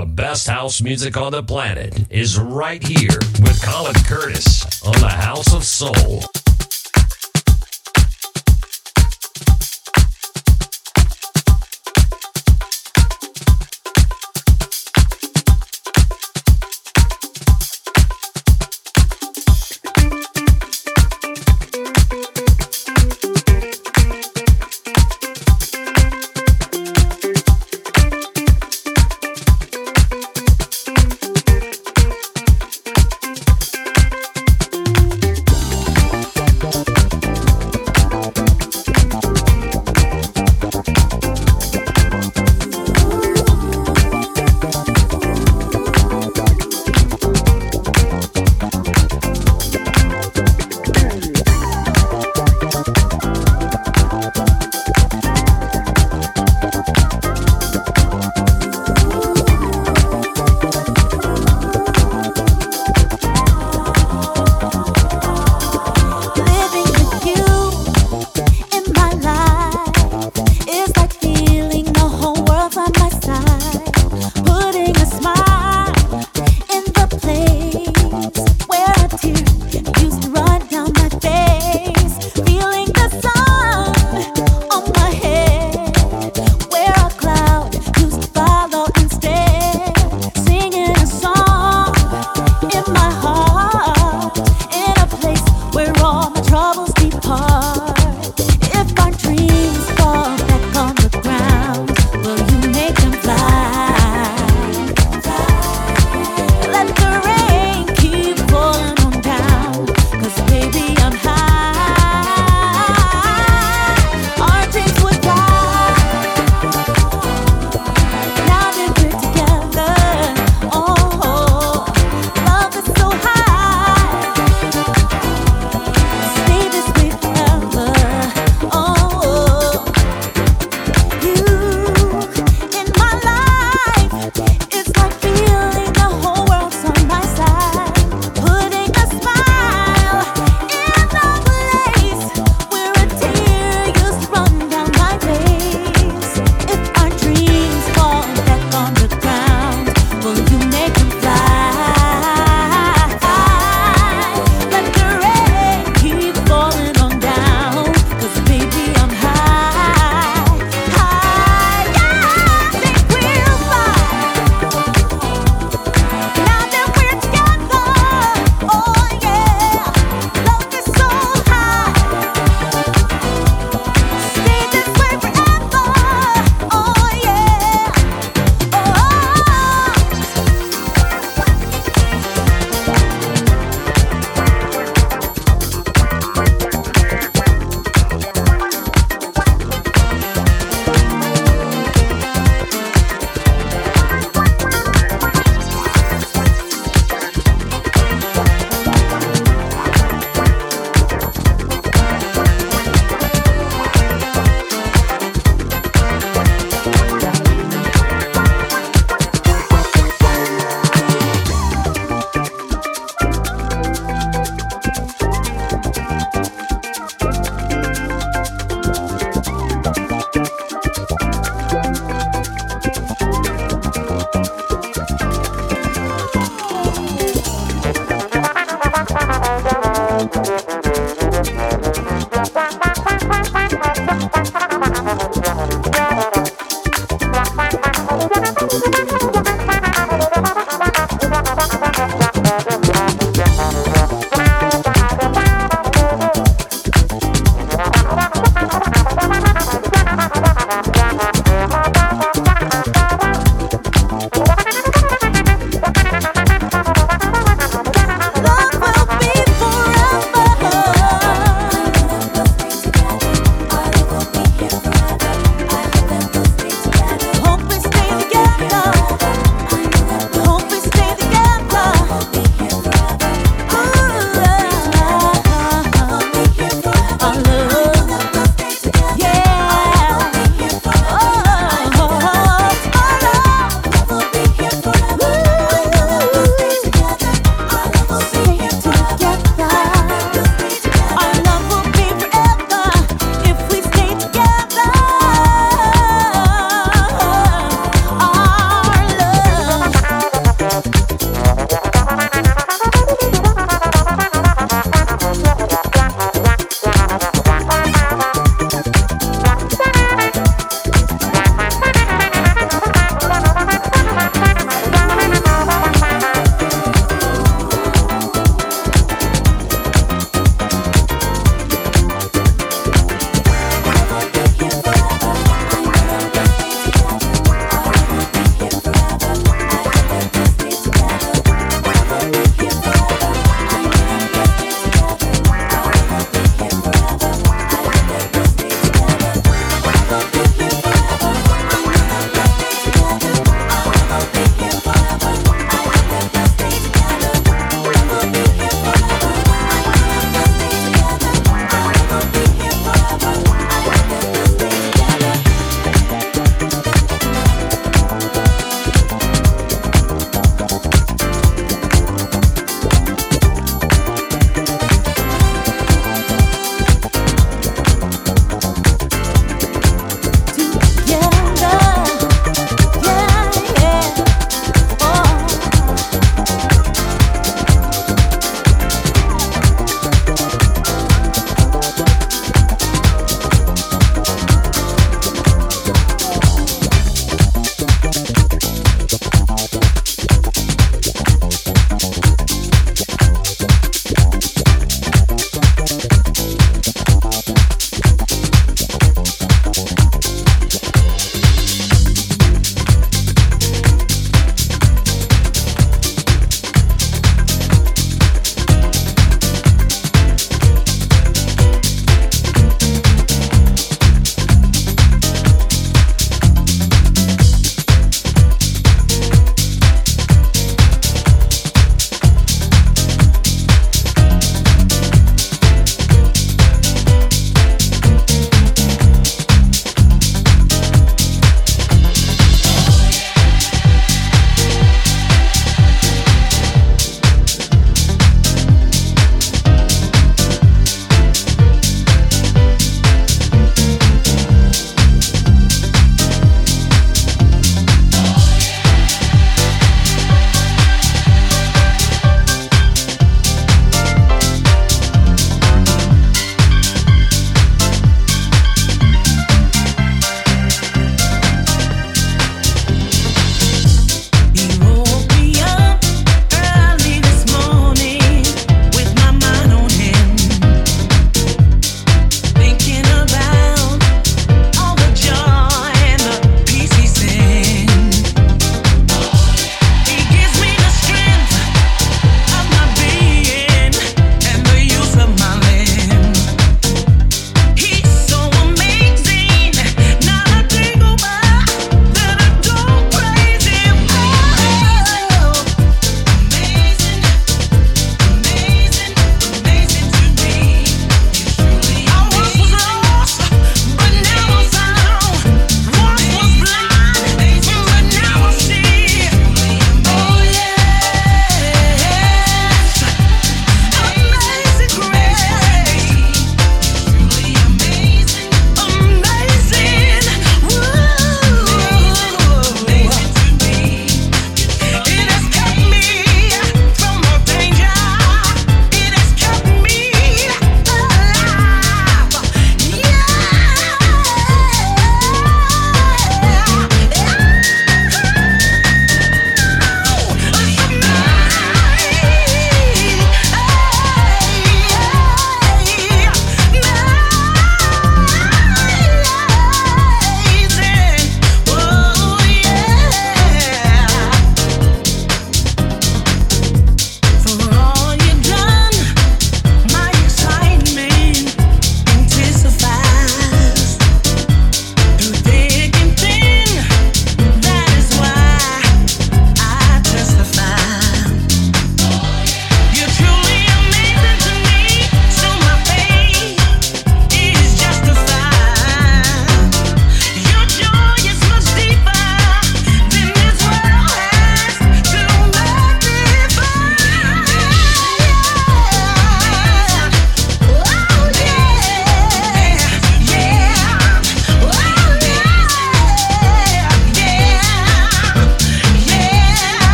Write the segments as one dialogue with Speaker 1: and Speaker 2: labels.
Speaker 1: The best house music on the planet is right here with Colin Curtis on the House of Soul.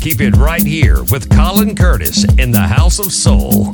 Speaker 1: Keep it right here with Colin Curtis in the House of Soul.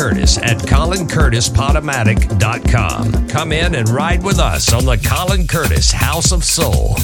Speaker 1: Curtis at ColinCurtisPotomatic.com. Come in and ride with us on the Colin Curtis House of Soul.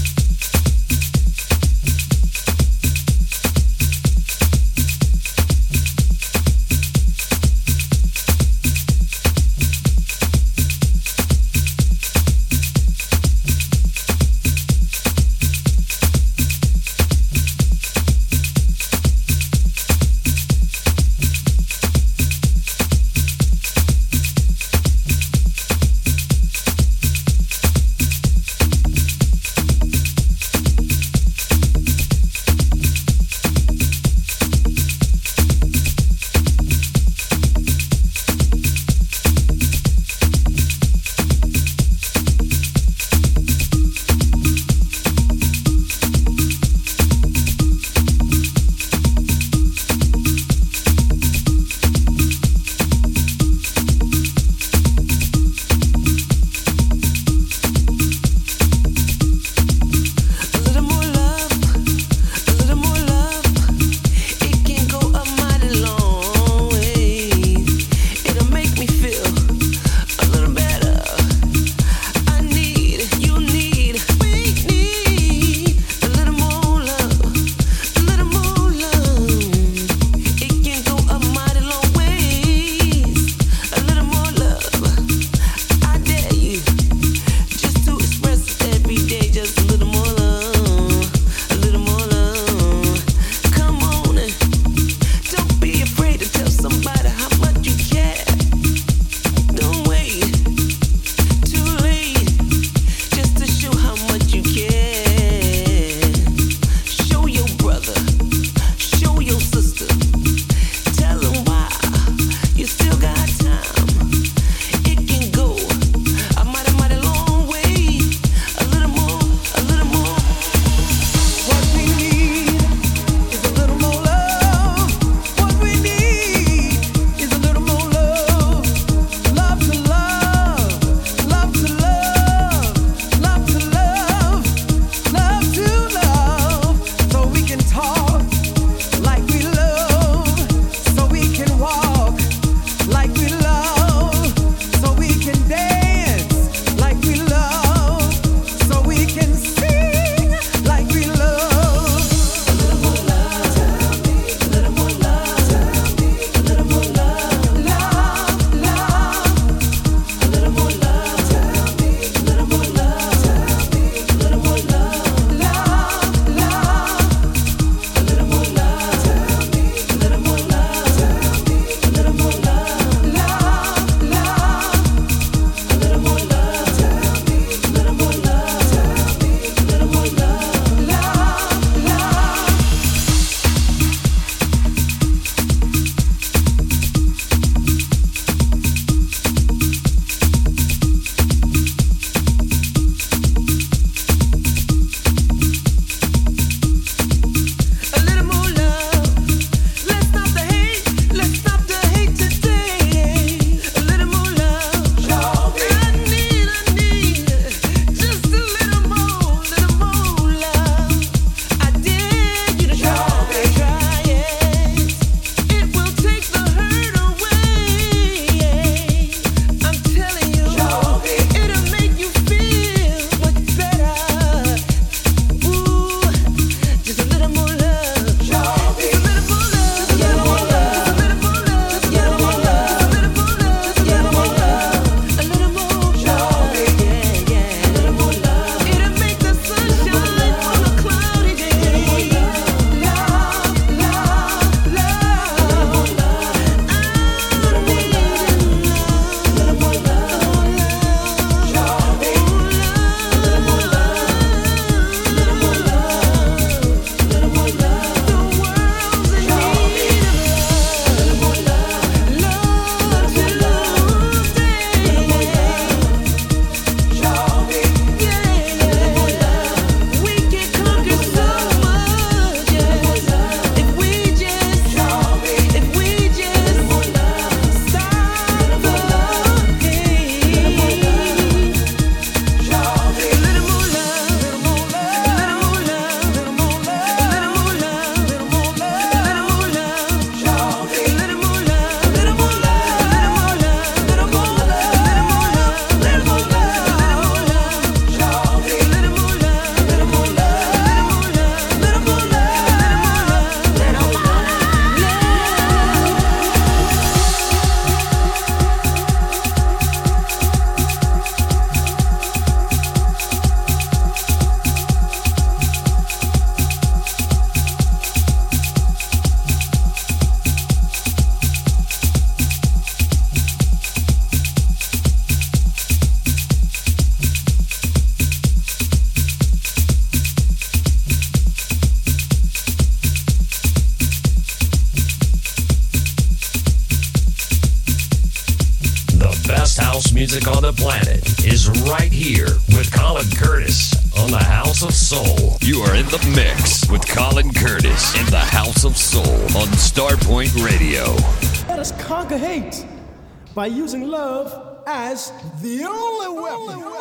Speaker 2: By using love as the only weapon.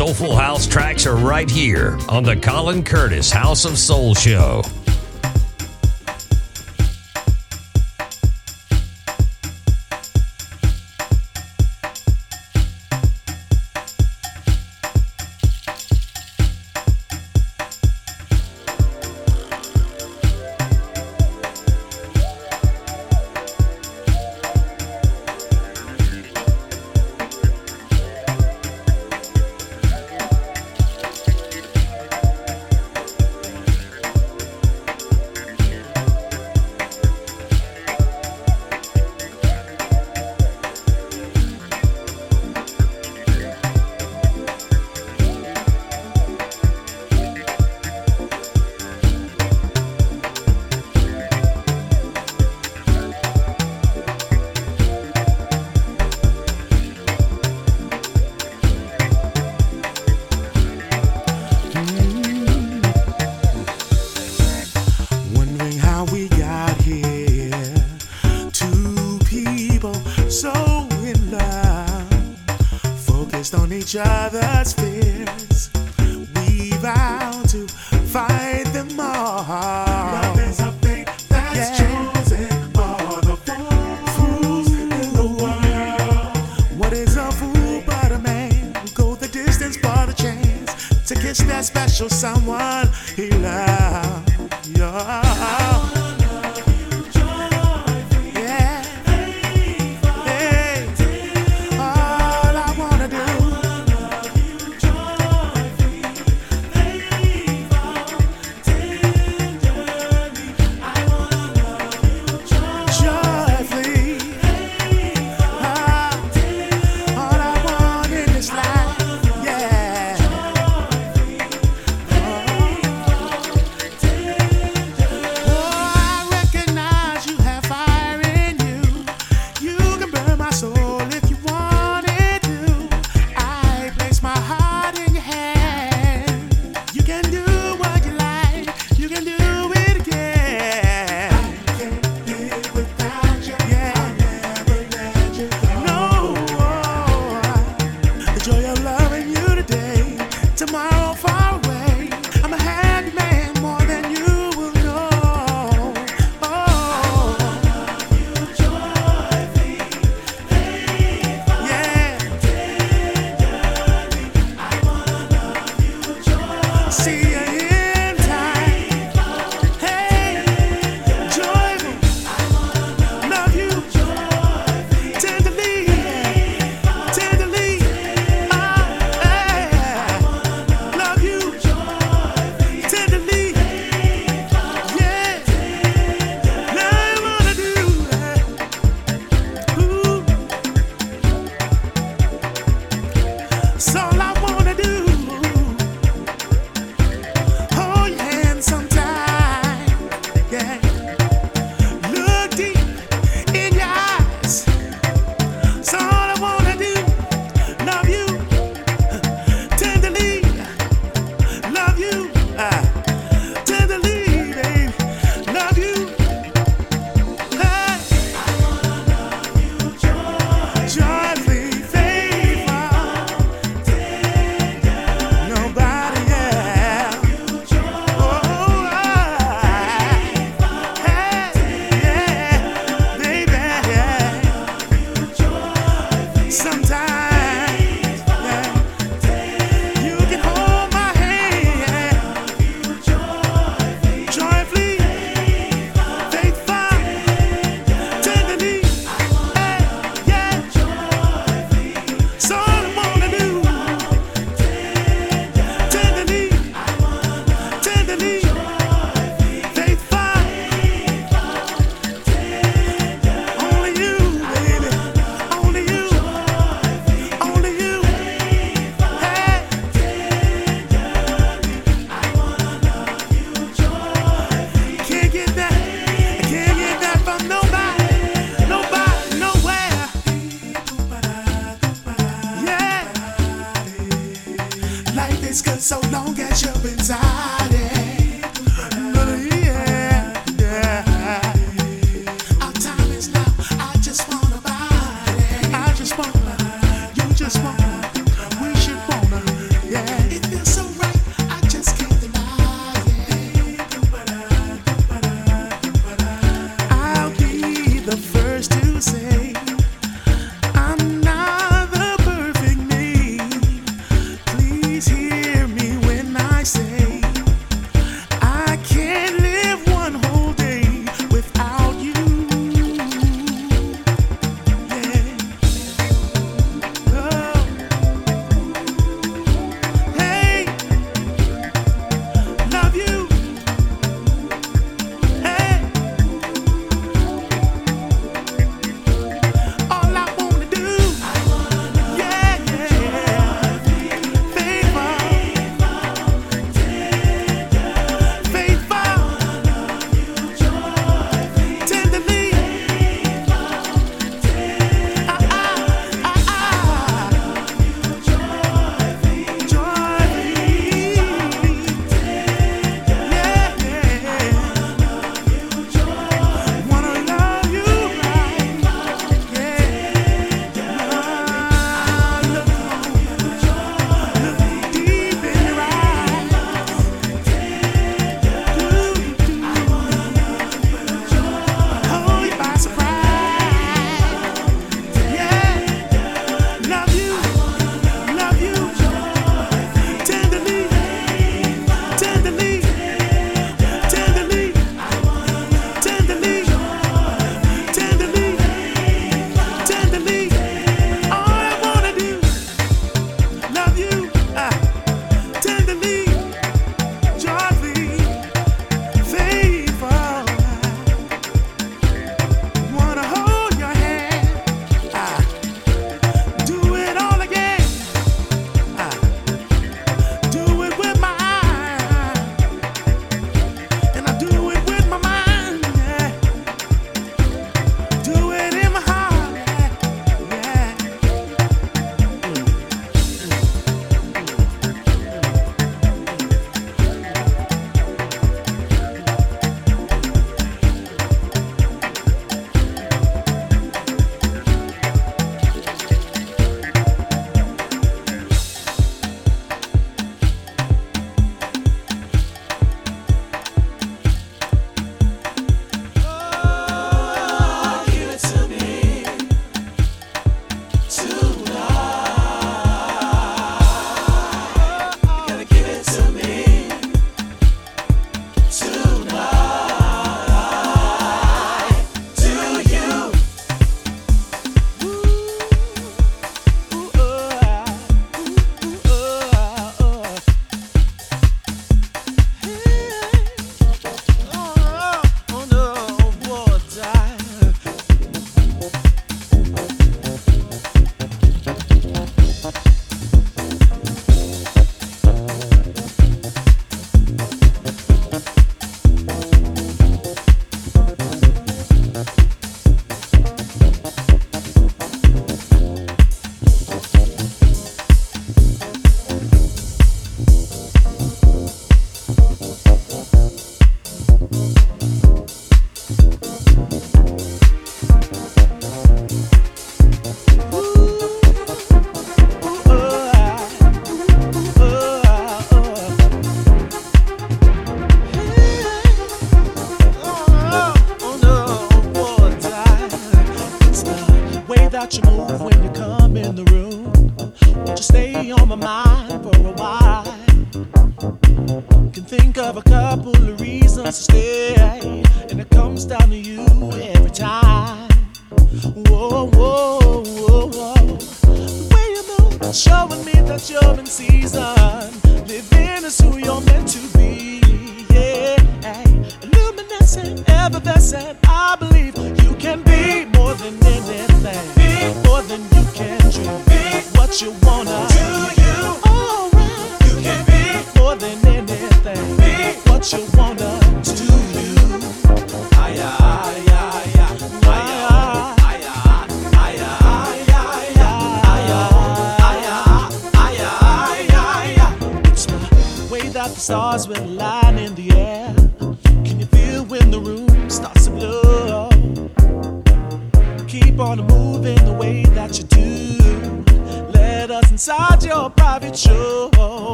Speaker 3: Soulful House tracks are right here on the Colin Curtis House of Soul Show.